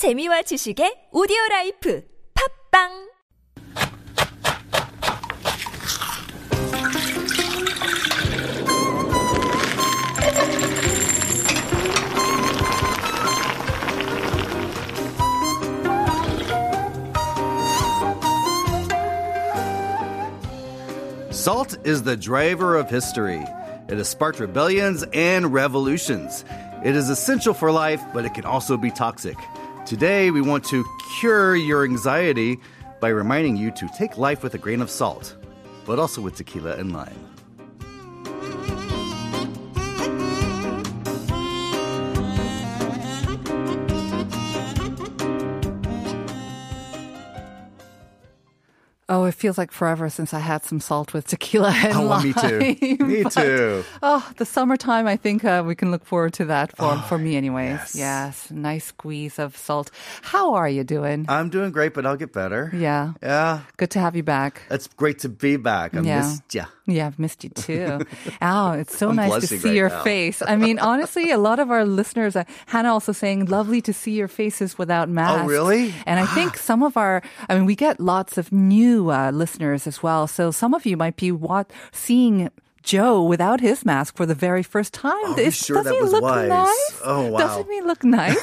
재미와 지식의 오디오 라이프 팟빵 Salt is the driver of history. It has sparked rebellions and revolutions. It is essential for life, but it can also be toxic. Today, we want to cure your anxiety by reminding you to take life with a grain of salt, but also with tequila and lime. Oh, it feels like forever since I had some salt with tequila and Oh, lime. me too. Me But, too. Oh, the summertime, I think uh, we can look forward to that for, for me anyways. yes. yes. Nice squeeze of salt. How are you doing? I'm doing great, but I'll get better. yeah. Yeah. Good to have you back. It's great to be back. I Yeah. missed you. Yeah, I've missed you too. oh, it's so I'm nice to see right your now. face. I mean, honestly, a lot of our listeners, uh, Hannah also saying, lovely to see your faces without masks. Oh, really? And I think some of our, I mean, we get lots of new uh, listeners as well. So some of you might be what, seeing Joe without his mask for the very first time. You Is- sure does that he was look wise? nice? Oh, wow. Doesn't he look nice?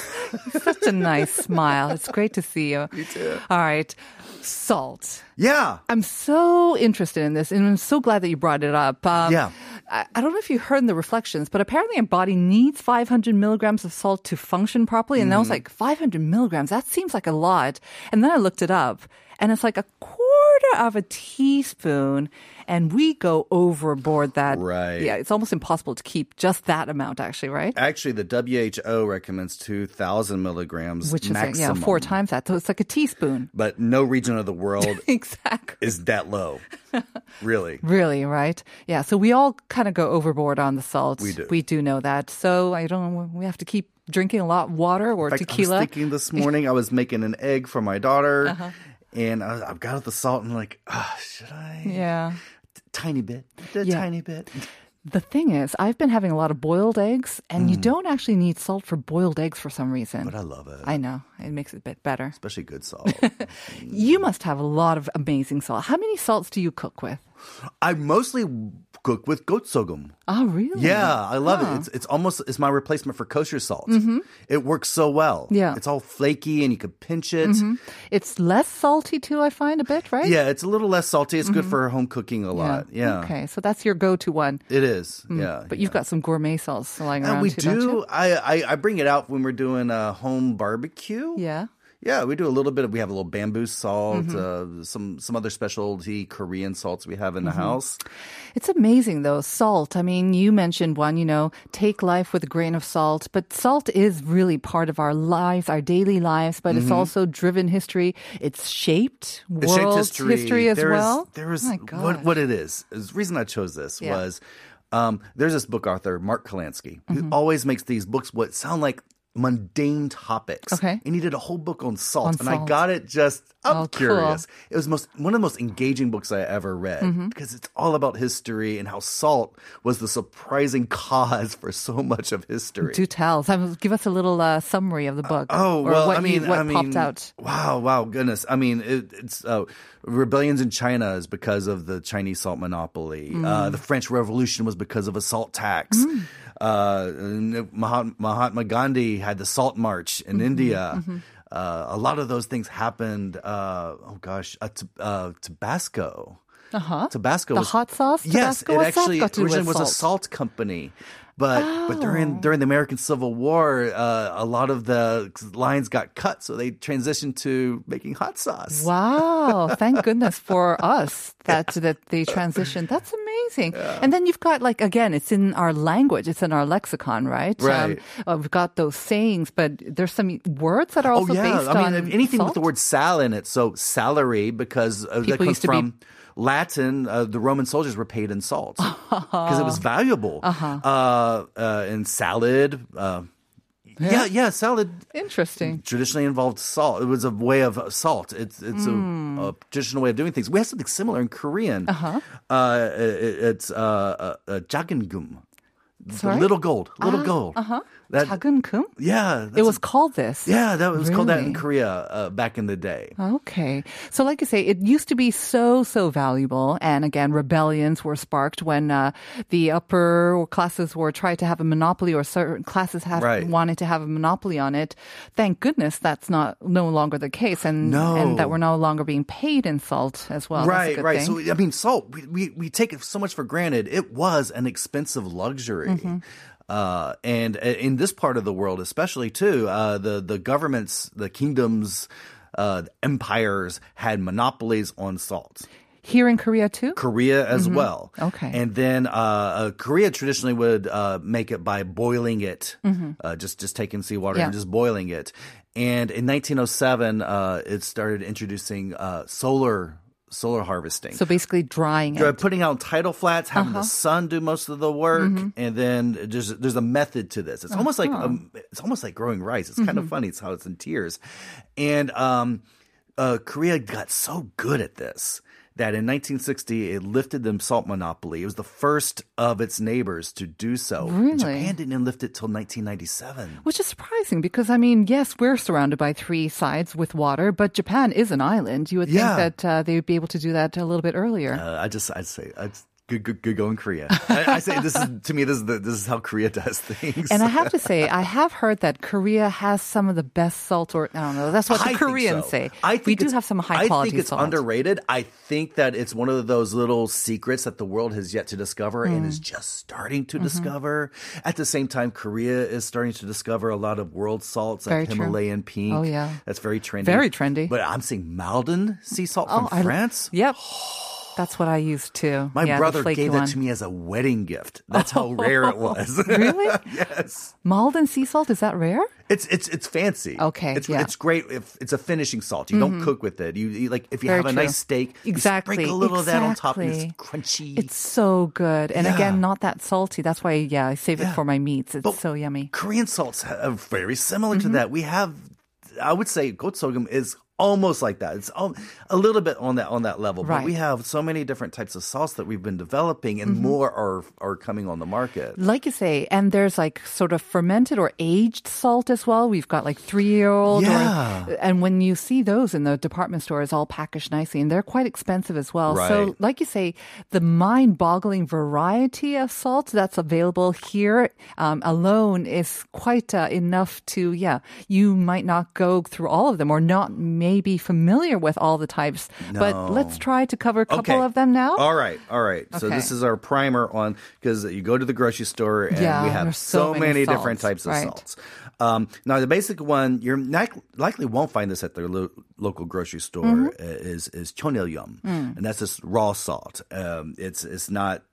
Such a nice smile. It's great to see you. Me too. All right. Salt. Yeah. I'm so interested in this, and I'm so glad that you brought it up. Um, Yeah. I, I don't know if you heard in the reflections, but apparently our body needs 500 milligrams of salt to function properly. And I Mm-hmm. was like, 500 milligrams? That seems like a lot. And then I looked it up, and it's like a quarter of a teaspoon. And we go overboard that. Right. Yeah, it's almost impossible to keep just that amount, actually, right? Actually, the WHO recommends 2,000 milligrams Which is maximum. yeah, four times that. So it's like a teaspoon. But no region of the world Exactly. is that low. really. Really, right? Yeah. So we all kind of go overboard on the salt. We do. We do know that. So I don't know. We have to keep drinking a lot of water or fact, I tequila. was thinking this morning, I was making an egg for my daughter, Uh-huh. And I, I've got the salt, and like, ah, should I? yeah. Tiny bit. A Yeah. tiny bit. The thing is, I've been having a lot of boiled eggs, and Mm. you don't actually need salt for boiled eggs for some reason. But I love it. I know. It makes it a bit better. Especially good salt. You must have a lot of amazing salt. How many salts do you cook with? I mostly cook with gotsogum. Oh, really? Yeah, I love Huh. it. It's it's almost it's my replacement for kosher salt. It works so well. Mm-hmm. Yeah. Mm-hmm. it's all flaky and you can pinch it. It's less salty too, I find, a bit, right? Yeah, it's a little less salty. It's good for home cooking a lot. Yeah, Okay. So that's your go to one. it is. Yeah, But you've got some gourmet salts lying and around we too, do. I, I I bring it out when we're doing a home barbecue. Yeah. Yeah, we do a little bit of. We have a little bamboo salt, Mm-hmm. uh, some some other specialty Korean salts we have in the Mm-hmm. house. It's amazing though. Salt. I mean, you mentioned one, you know, take life with a grain of salt, but salt is really part of our lives, our daily lives, but it's also driven history. It's shaped world shaped history. as There is- well. there is My what what it is. is the reason I chose this Yeah. was um, there's this book author Mark Kurlansky who Mm-hmm. always makes these books what sound like mundane topics. Okay. and he did a whole book on salt, On and I got it just. I'm Oh, cool. curious. It was most one of the most engaging books I ever read Mm-hmm. because it's all about history and how salt was the surprising cause for so much of history. Do tell. So give us a little uh, summary of the book. Oh or well, what I mean, you, what I mean, popped out. Wow, wow, goodness. I mean, it, it's uh, rebellions in China is because of the Chinese salt monopoly. Mm. Uh, the French Revolution was because of a salt tax. Uh, Mahat- Mahatma Gandhi had the Salt March in Mm-hmm, India. Uh, a lot of those things happened. Uh, oh gosh, uh, t- uh, Tabasco. Uh huh. Tabasco. The was- hot sauce. Yes, Tabasco? it What's actually originally was a salt company. But but Oh. during during the American Civil War, uh, a lot of the lines got cut, so they transitioned to making hot sauce. Wow! Thank goodness for us that that they transitioned. That's amazing. And then you've got like again, it's in our language, it's in our lexicon, right? Right. uh, we've got those sayings, but there's some words that are Oh also yeah, based I mean on anything with the word sal in it. So salary because uh, that comes used to be- from Latin. Uh, the Roman soldiers were paid in salt because it was valuable. Uh-huh. Uh, uh, and salad. Uh, yeah, yeah, salad Interesting. traditionally involved salt. It was a way of salt. It's it's Hmm. a, a traditional way of doing things. We have something similar in Korean. Uh-huh. Uh, it, it's uh, uh, uh, jagangum. Sorry? Little gold, little gold. uh-huh. That- 작은 금? Yeah, It that's was a- called this. yeah, that was called that in Really? Korea uh, back in the day. Okay. So, like you say, it used to be so, so valuable. And again, rebellions were sparked when uh, the upper classes were trying to have a monopoly or certain classes have Right. wanted to have a monopoly on it. Thank goodness that's not no longer the case. And, No. and that we're no longer being paid in salt as well. That's a right, good right. thing. So I mean, salt. We, we we take it so much for granted. It was an expensive luxury. Mm-hmm. Uh, and uh, in this part of the world, especially too, uh, the the governments, the kingdoms, uh, empires had monopolies on salt. Here in Korea too? Korea as well. Mm-hmm. Okay. And then uh, uh, Korea traditionally would uh, make it by boiling it, uh, just just taking seawater Mm-hmm. Yeah. and just boiling it. And in 1907, uh, it started introducing uh, solar solar harvesting. So basically drying it. putting out tidal flats, having Uh-huh. the sun do most of the work, Mm-hmm. and then there's there's a method to this. It's almost like Uh-huh. um, it's almost like growing rice. It's kind Mm-hmm. of funny. It's how it's in tears, and um, uh, Korea got so good at this that in 1960 it lifted the salt monopoly. It was the first of its neighbors to do so. Really? Japan didn't lift it till 1997. Which is surprising because, I mean, yes, we're surrounded by three sides with water, but Japan is an island. You would Yeah. think that uh, they would be able to do that a little bit earlier. Uh, I just I'd say I'd, good, good good going Korea. I, I say this is to me this is the, this is how Korea does things. And I have to say, I have heard that Korea has some of the best salt, or I don't know, that's what the I Koreans so. say. I we do have some high I quality think it's salt. underrated. I think that it's one of those little secrets that the world has yet to discover and Mm. is just starting to Mm-hmm. discover. At the same time, Korea is starting to discover a lot of world salts Very like true. Himalayan pink. Oh, yeah. that's very trendy. Very trendy. But I'm seeing Maldon sea salt from Oh, I- France. Yep. That's what I used too. My yeah, brother gave one. that to me as a wedding gift. That's how rare it was. Really? yes. Maldon sea salt, is that rare? It's it's it's fancy. Okay, it's yeah. it's great. If it's a finishing salt, you don't cook with it. You, you like if you Very have a true. nice steak, Exactly, You sprinkle a little of that on top, and it's crunchy. It's so good. And Yeah. again, not that salty. That's why, yeah, I save it for my meats. It's But so yummy. Korean salts are very similar Mm-hmm. to that. We have, I would say, gotsogum is almost like that. It's al- a little bit on that on that level. But we have so many different types of salts that we've been developing, and Mm-hmm. more are are coming on the market. Like you say, and there's like sort of fermented or aged salt as well. We've got like three year old. Yeah. and when you see those in the department store, it's all packaged nicely and they're quite expensive as well. Right. So, like you say, the mind boggling variety of salt that's available here um, alone is quite uh, enough to, yeah, you might not go through all of them or not maybe familiar with all the types. But let's try to cover a couple of them now. All right, all right. So this is our primer on because you go to the grocery store and Yeah, we have so so, many many, different types of right. salts. Um, now the basic one you're not, likely won't find this at the lo- local grocery store Mm-hmm. is is chonelyum, Mm. and that's just raw salt. Um, it's it's not.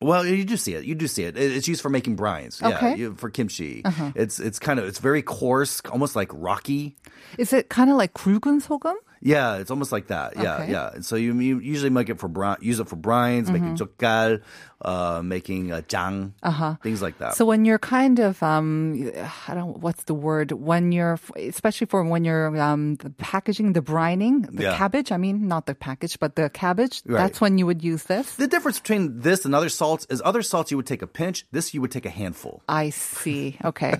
Well, you do see it. You do see it. It- It's used for making brines. Yeah, Okay. Uh-huh. you, for kimchi. It's it's kind of it's very coarse, almost like rocky. Is it kind of like 굵은 소금? Yeah, it's almost like that. Yeah, Okay. yeah. And so you, you usually make it for bri- use it for brines, making 젓갈, uh, making uh, jang, uh-huh. things like that. So when you're kind of, um, I don't, what's the word? When you're, especially for when you're um, the packaging, the brining, the Yeah. cabbage. I mean, not the package, but the cabbage. Right. That's when you would use this. the difference between this and other salts is other salts you would take a pinch. This you would take a handful. I see. Okay.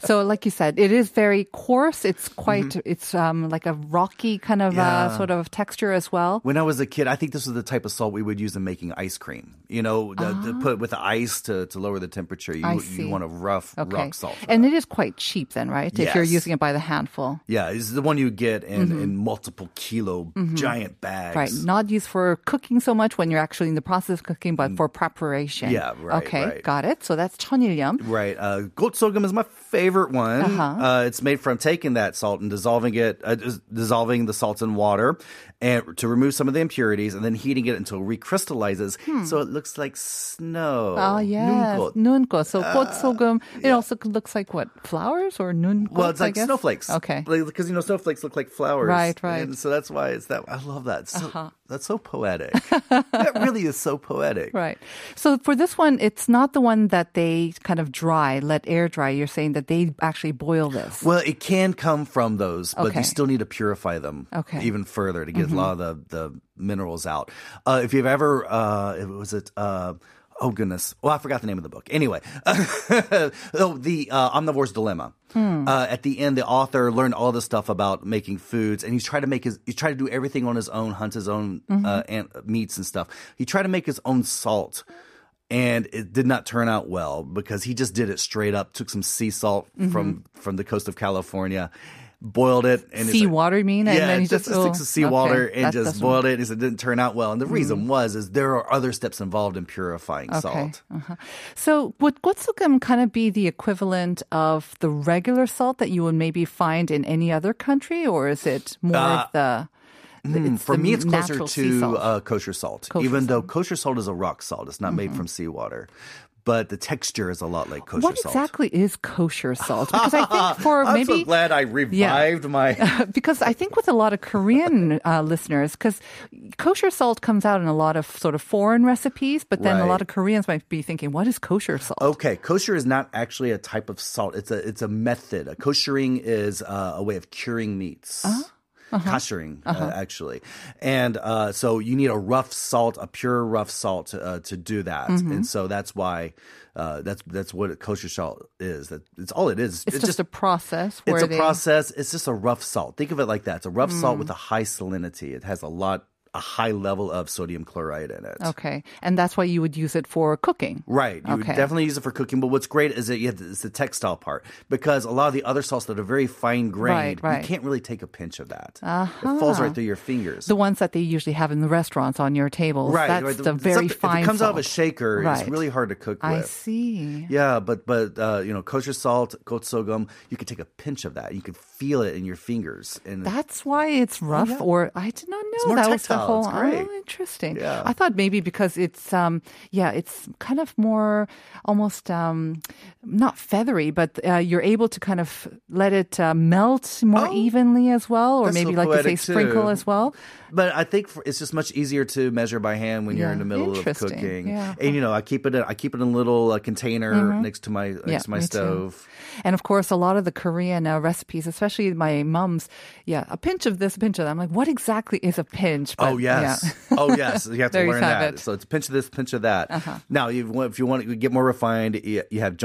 so like you said, it is very coarse. It's quite, it's um, like a rocky kind of uh, Mm-hmm. Yeah. sort of texture as well. When I was a kid, I think this was the type of salt we would use in making ice cream. You know, the, to put with the ice to, to lower the temperature. You, Ah. I see. you want a rough Okay. rock salt. for And that. it is quite cheap then, right? If you're Yes. using it by the handful. yeah, it's the one you get in, in multiple kilo giant bags. Mm-hmm. Right. Not used for cooking so much when you're actually in the process of cooking, but for preparation. Mm. Yeah, right, Okay, right. got it. So that's 천일염. Right. Uh, gotsogum is my favorite one. Uh-huh. uh it's made from taking that salt and dissolving it, uh, dis- dissolving the salts and water, and, to remove some of the impurities, and then heating it until it recrystallizes, hmm. so it looks like snow. Ah, oh yeah, nunko. So uh, sogum. It yeah. also looks like what flowers or nunko. Well, it's like snowflakes. Okay, because you know snowflakes look like flowers. Right, right. And so that's why it's that. I love that. So, uh-huh. That's so poetic. that really is so poetic. Right. So for this one, it's not the one that they kind of dry, let air dry. You're saying that they actually boil this. Well, it can come from those, but okay. you still need to purify them okay. even further to get a lot of the, the minerals out. Uh, if you've ever, uh, it was it, uh, oh goodness. Well, I forgot the name of the book. Anyway, oh, the uh, Omnivore's Dilemma. Uh, at the end, the author learned all this stuff about making foods, and he's tried to make his he's tried to do everything on his own, hunt his own uh, and meats and stuff. He tried to make his own salt. And it did not turn out well because he just did it straight up. Took some sea salt from from the coast of California, boiled it, and it's Sea like- water, you mean? And yeah, then he just, just- oh, took some okay. seawater and just boiled it. And it didn't turn out well. And the reason was is there are other steps involved in purifying Okay. salt. Uh-huh. So would gotsogum kind of be the equivalent of the regular salt that you would maybe find in any other country, or is it more of the? Mm, For me, it's closer to salt? uh, kosher salt. Kosher even though kosher salt is a rock salt, it's not made from seawater, but the texture is a lot like kosher What salt. What exactly is kosher salt? Because I think for I'm maybe so glad I revived my. because I think with a lot of Korean uh, listeners, because kosher salt comes out in a lot of sort of foreign recipes, but then a lot of Koreans might be thinking, "What is kosher salt?" Okay, kosher is not actually a type of salt. It's a it's a method. A koshering is uh, a way of curing meats. Uh-huh. Koshering, uh, actually, and uh, so you need a rough salt, a pure rough salt to, uh, to do that, Mm-hmm. and so that's why uh, that's that's what a kosher salt is. That it's all it is. it's, just, a process where it's a they process. It's just a rough salt. Think of it like that. It's a rough Mm. salt with a high salinity. It has a lot, a high level of sodium chloride in it. okay, and that's why you would use it for cooking. Right. You would definitely use it for cooking. But what's great is that you have the, it's the textile part because a lot of the other salts that are very fine grained, Right, right. you can't really take a pinch of that. It falls right through your fingers. The ones that they usually have in the restaurants on your tables. right. That's right. the very something- fine If it comes out of a shaker, Right. it's really hard to cook I with. see. Yeah, but but uh, you know, kosher salt, gotsogum, you could take a pinch of that. You could feel it in your fingers, and That's why it's rough, yeah. or I did not know more that was the tactile. Whole. Oh, interesting. Yeah. I thought maybe because it's um yeah it's kind of more almost um not feathery, but uh, you're able to kind of let it uh, melt more Oh. evenly as well, or maybe so like you say sprinkle too. as well. But I think for, it's just much easier to measure by hand when you're in the middle of cooking. Yeah. And you know, I keep it in, I keep it in a little uh, container next to my next Yeah, to my me too. stove. And of course, a lot of the Korean uh, recipes, especially my mom's, yeah, a pinch of this, a pinch of that. I'm like, what exactly is a pinch? oh But, yes, yeah. oh yes. You have to learn have that. it. So it's pinch of this, pinch of that. Uh-huh. Now, if you want to get more refined, you, have.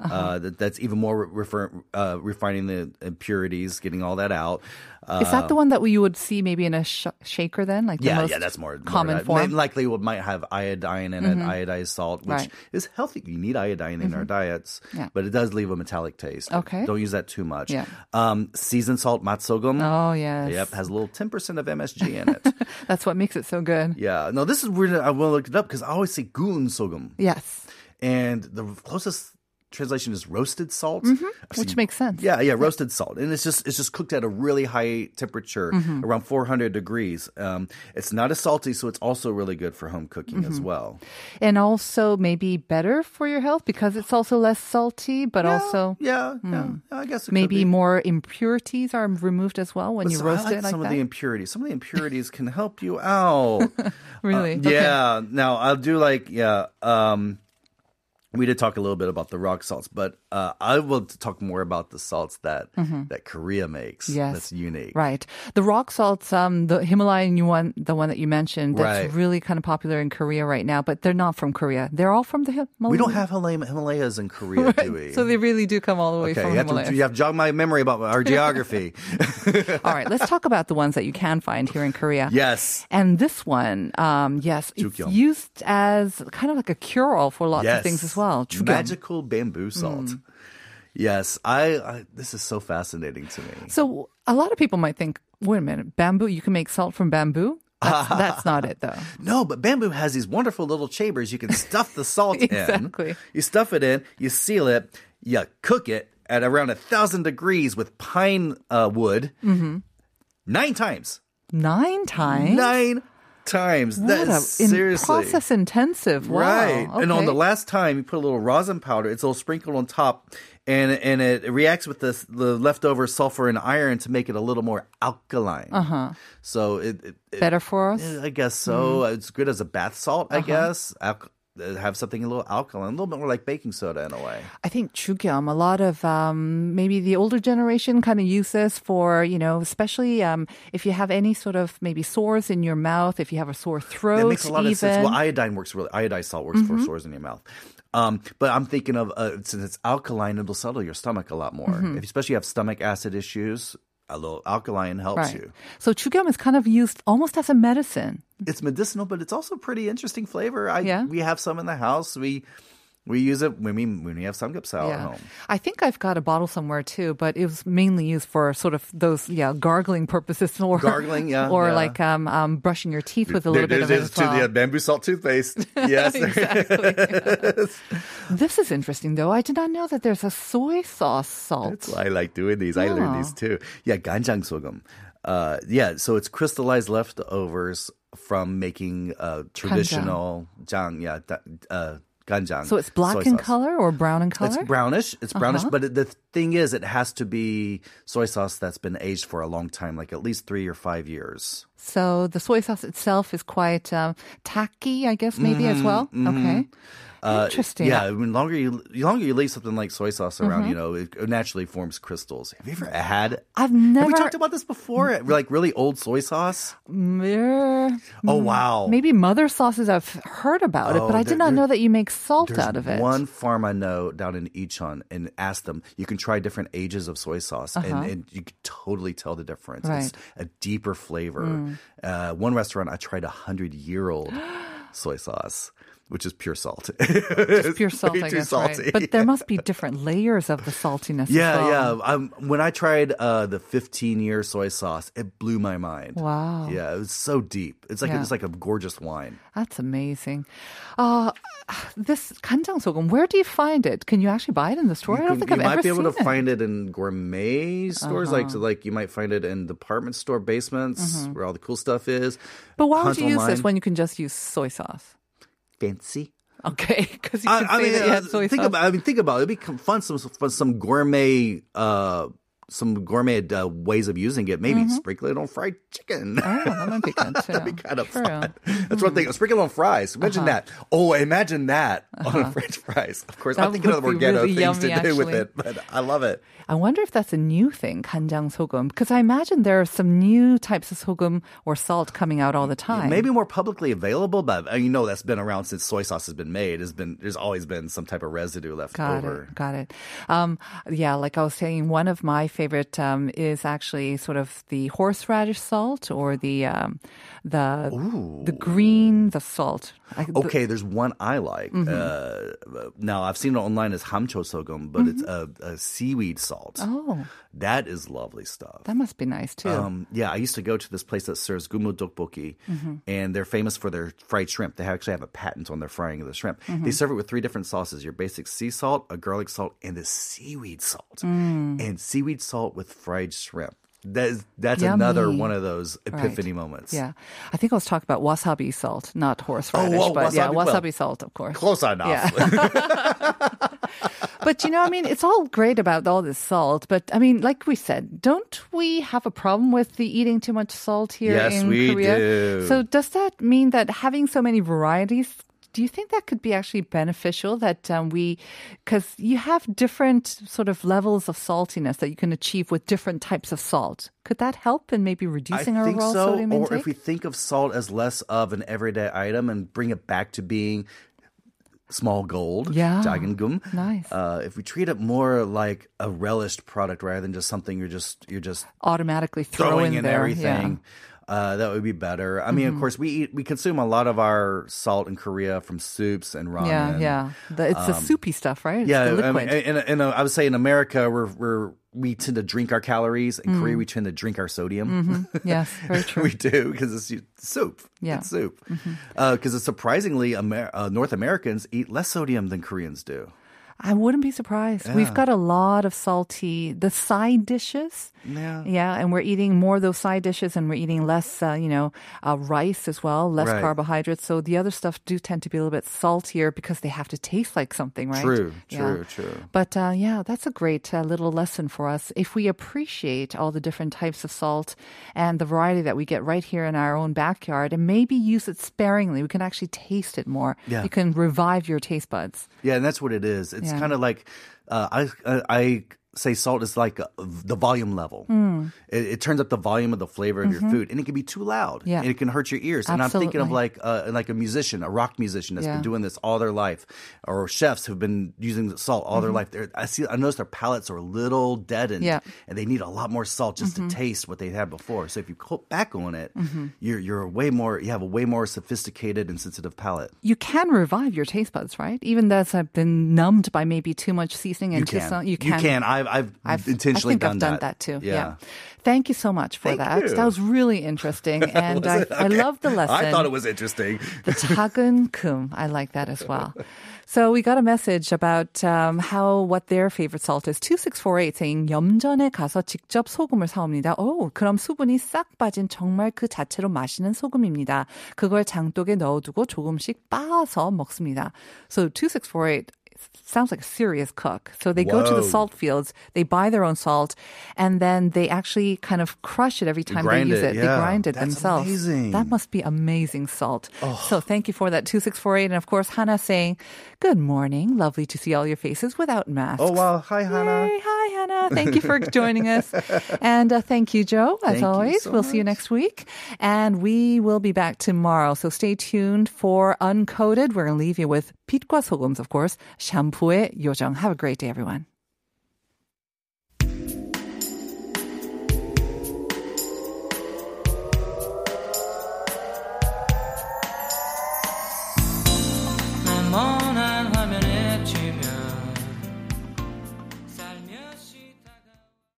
Uh-huh. uh that, that's even more refer, uh, refining the impurities, getting all that out. Uh, Is that the one that you would see maybe in a sh- shaker then? Like the yeah, most yeah, that's more more common that. form? Mm-hmm. Likely, would might have iodine in it, iodized salt, which Right. Mm-hmm. is healthy. You need iodine in our diets, Yeah. but it does leave a metallic taste. Okay. don't use that too much. Yeah. Um, seasoned salt matsogum. Oh, yes. Yep, has a little ten percent of MSG in it. That's what makes it so good. yeah. No, this is weird. I will look it up because I always say guun sogum, Yes. and the closest translation is roasted salt, Mm-hmm. Which seen- makes sense. Yeah, yeah, roasted salt, and it's just it's just cooked at a really high temperature, Mm-hmm. around 400 degrees. Um, it's not as salty, so it's also really good for home cooking Mm-hmm. as well. And also maybe better for your health because it's also less salty, but also yeah, yeah, I guess maybe be. more impurities are removed as well when But you so roast like it like some that. of the impurities. Some of the impurities can help you out. really? Uh, Okay. yeah. Now I'll do like yeah. Um, we did talk a little bit about the rock salts, but uh, I will talk more about the salts that that Korea makes. Mm-hmm. Yes. that's unique. Right. The rock salts, um, the Himalayan one, the one that you mentioned, that's Right. really kind of popular in Korea right now, but they're not from Korea. They're all from the Himalayas. We don't have Himalaya- Himalayas in Korea, do we? So they really do come all the way okay, from you have, Himalayas. to, you have to jog my memory about our geography. all right, let's talk about the ones that you can find here in Korea. yes. And this one, um, yes, it's used as kind of like a cure-all for lots yes. of things as well. Magical bamboo salt. Yes, I, I. This is so fascinating to me. So a lot of people might think, wait a minute, bamboo, you can make salt from bamboo? That's, that's not it though. No, but bamboo has these wonderful little chambers you can stuff the salt Exactly. in. You stuff it in, you seal it, you cook it at around a thousand degrees with pine uh, wood Mm-hmm. nine times. Nine times? Nine times. What That in- seriously. process intensive. Wow. Right. And on the last time, you put a little rosin powder. It's a little sprinkled on top, and and it reacts with the the leftover sulfur and iron to make it a little more alkaline. Uh huh. So it, it, Better for us? I guess so. Mm-hmm. It's good as a bath salt, Uh-huh. I guess. Al- have something a little alkaline, a little bit more like baking soda in a way. I think chugyum, a lot of um, maybe the older generation kind of use this for, you know, especially um, if you have any sort of maybe sores in your mouth, if you have a sore throat. That makes a lot even. of sense. Well, iodine works really. Iodized salt works Mm-hmm. for sores in your mouth. Um, but I'm thinking of uh, since it's alkaline, it'll settle your stomach a lot more. Mm-hmm. If especially you have stomach acid issues, a little alkaline helps Right. you. So chugyum is kind of used almost as a medicine. It's medicinal, but it's also pretty interesting flavor. I Yeah. we have some in the house. We we use it when we when we have samgyeopsal at home. I think I've got a bottle somewhere too, but it was mainly used for sort of those, yeah, gargling purposes or Gargling, yeah, or yeah. like um, um, brushing your teeth with a little bit of it as to well. the bamboo salt toothpaste. Yes, exactly. This is interesting, though. I did not know that there's a soy sauce salt. That's why I like doing these. I learned these too. Yeah, ganjang sogum. Uh, yeah, so it's crystallized leftovers from making uh, traditional jang. Yeah, uh, ganjang. So it's black in sauce. color or brown in color? Uh-huh. It's brownish. It's brownish, but it, the thing is, it has to be soy sauce that's been aged for a long time, like at least three or five years. So the soy sauce itself is quite um, tacky, I guess, maybe as well. Okay. Uh, Interesting. Yeah, I mean, longer you the longer you leave something like soy sauce around, Mm-hmm. you know, it, it naturally forms crystals. Have you ever had? I've Have never. we talked about this before? Like really old soy sauce? Mer- Oh wow! Maybe mother sauces I've heard about it, Oh, but I did not know that you make salt out of it. one farm I know down in Ichon, and ask them, you can try different ages of soy sauce and, and you can totally tell the difference. It's Uh-huh. Right. Mm. a deeper flavor. Uh, one restaurant, I tried a hundred year old soy sauce, which is pure salt. Just pure salt, I too guess, salty. right? But there must be different layers of the saltiness. yeah, well. yeah. Um, when I tried uh, the 15 year soy sauce, it blew my mind. Wow. Yeah, it was so deep. It's like Yeah. it's like a gorgeous wine. That's amazing. Uh, this kanjang sogum, where do you find it? Can you actually buy it in the store? I don't think I've ever seen it. You might be able to it. find it in gourmet stores, like Uh-huh. so like you might find it in department store basements where all the cool stuff is. Mm-hmm. But why would you use this when you can just use soy sauce? Fancy? Okay, because you I, I mean, that you had soy think sauce. about. I mean, think about it. It'd be fun some some gourmet. Uh, some gourmet uh, ways of using it. Maybe sprinkle it on fried chicken. Mm-hmm. Oh, that might be good too. That'd be kind of True. fun. That's one thing. Sprinkle it on fries. Imagine that. Oh, imagine that on a French fries. Of course, Uh-huh. That I'm thinking of the more ghetto really things to yummy, do with it, but I love it. I wonder if that's a new thing, kanjang sogum, because I imagine there are some new types of sogum or salt coming out all the time. Maybe more publicly available, but uh, you know that's been around since soy sauce has been made. Has been there's always been some type of residue left Got over. it. Got it. Um, yeah, like I was saying, one of my favorite um, is actually sort of the horseradish salt or the um, the the green the salt. I, Okay, there's one I like. Mm-hmm. Uh, now I've seen it online as hamcho sogum, but it's a, a seaweed salt. Mm-hmm. oh, That is lovely stuff. that must be nice too. Um, yeah, I used to go to this place that serves gumu dokboki, Mm-hmm. and they're famous for their fried shrimp. They actually have a patent on their frying of the shrimp. Mm-hmm. They serve it with three different sauces: your basic sea salt, a garlic salt, and the seaweed salt. Mm. And seaweed salt with fried shrimp. That is, that's another one of those epiphany moments. yeah, I think I was talking about wasabi salt, not horseradish, oh, but yeah, wasabi, well, salt, of course. Close enough. Yeah. but you know, I mean, it's all great about all this salt, but I mean, like we said, don't we have a problem with the eating too much salt here Yes, in we Korea? do. So does that mean that having so many varieties? Do you think that could be actually beneficial? That um, we, because you have different sort of levels of saltiness that you can achieve with different types of salt. Could that help in maybe I reducing our think overall so. sodium Or if we think of salt as less of an everyday item and bring it back to being small gold, Yeah. gum. Nice. Uh, if we treat it more like a relished product rather than just something you're just you're just Automatically throw throwing in in there, everything. Uh, that would be better. I Mm-hmm. mean, of course, we eat, we consume a lot of our salt in Korea from soups and ramen. Yeah, yeah. The, it's the soupy stuff, right? It's Yeah, the I liquid. mean, in, in, I would say in America, we're we're we tend to drink our calories. In Korea, we tend to drink our sodium. yes, very Mm. true. we do because it's soup. Yeah. it's soup. Because it's surprisingly, Amer- uh, North Americans eat less sodium than Koreans do. I wouldn't be surprised. We've got a lot of salty, the side dishes. Yeah. Yeah, and we're eating more of those side dishes and we're eating less, uh, you know, uh, rice as well, less Right. carbohydrates. So the other stuff do tend to be a little bit saltier because they have to taste like something, right? True, Yeah. true, true. But uh, yeah, that's a great uh, little lesson for us. If we appreciate all the different types of salt and the variety that we get right here in our own backyard and maybe use it sparingly, we can actually taste it more. Yeah. You can revive your taste buds. Yeah, and that's what it is. It's Yeah. kind of like uh, I, I I say salt is like the volume level. Hmm. It, it turns up the volume of the flavor of your food, and it can be too loud. Mm-hmm. Yeah. and it can hurt your ears. And I'm thinking of like uh, like a musician, a rock musician that's Yeah. been doing this all their life, or chefs who've been using salt all their life. They're, I see. I notice their palates are a little deadened, Mm-hmm. Yeah. Mm-hmm. and they need a lot more salt just to taste what they had before. So if you cut back on it, you're you're way more. You have a way more sophisticated and sensitive palate. You can revive your taste buds, right? Even those have been numbed by maybe too much seasoning and You too can. salt. You You can. can. I've, I've, I've intentionally I think done I've done that, too. Yeah. Thank you so much for Thank that. you. That was really interesting, and I, I love the lesson. I thought it was interesting. the 작은 금. I like that as well. So we got a message about um, how what their favorite salt is. 2648 saying 염전에 가서 직접 소금을 사옵니다. 오, 그럼 수분이 싹 빠진 정말 그 자체로 마시는 소금입니다. 그걸 장독에 넣어두고 조금씩 빻아서 먹습니다. So 2648 sounds like a serious cook. So they go to the salt fields, they buy their own salt, and then they actually kind of crush it every time they grind use it, it. They grind it That's themselves. amazing. That must be amazing salt. So thank you for that 2648. And of course, Hannah saying, Good morning. Lovely to see all your faces without masks. Oh, wow. Hi, Hannah. Yay. Hi, Hannah. Thank you for joining us. And uh, thank you, Joe, as Thank you always. so we'll see you much. next week. And we will be back tomorrow. So stay tuned for Uncoded. We're going to leave you with 빛과 소금's, of course. 샴푸의 요정. Have a great day, everyone.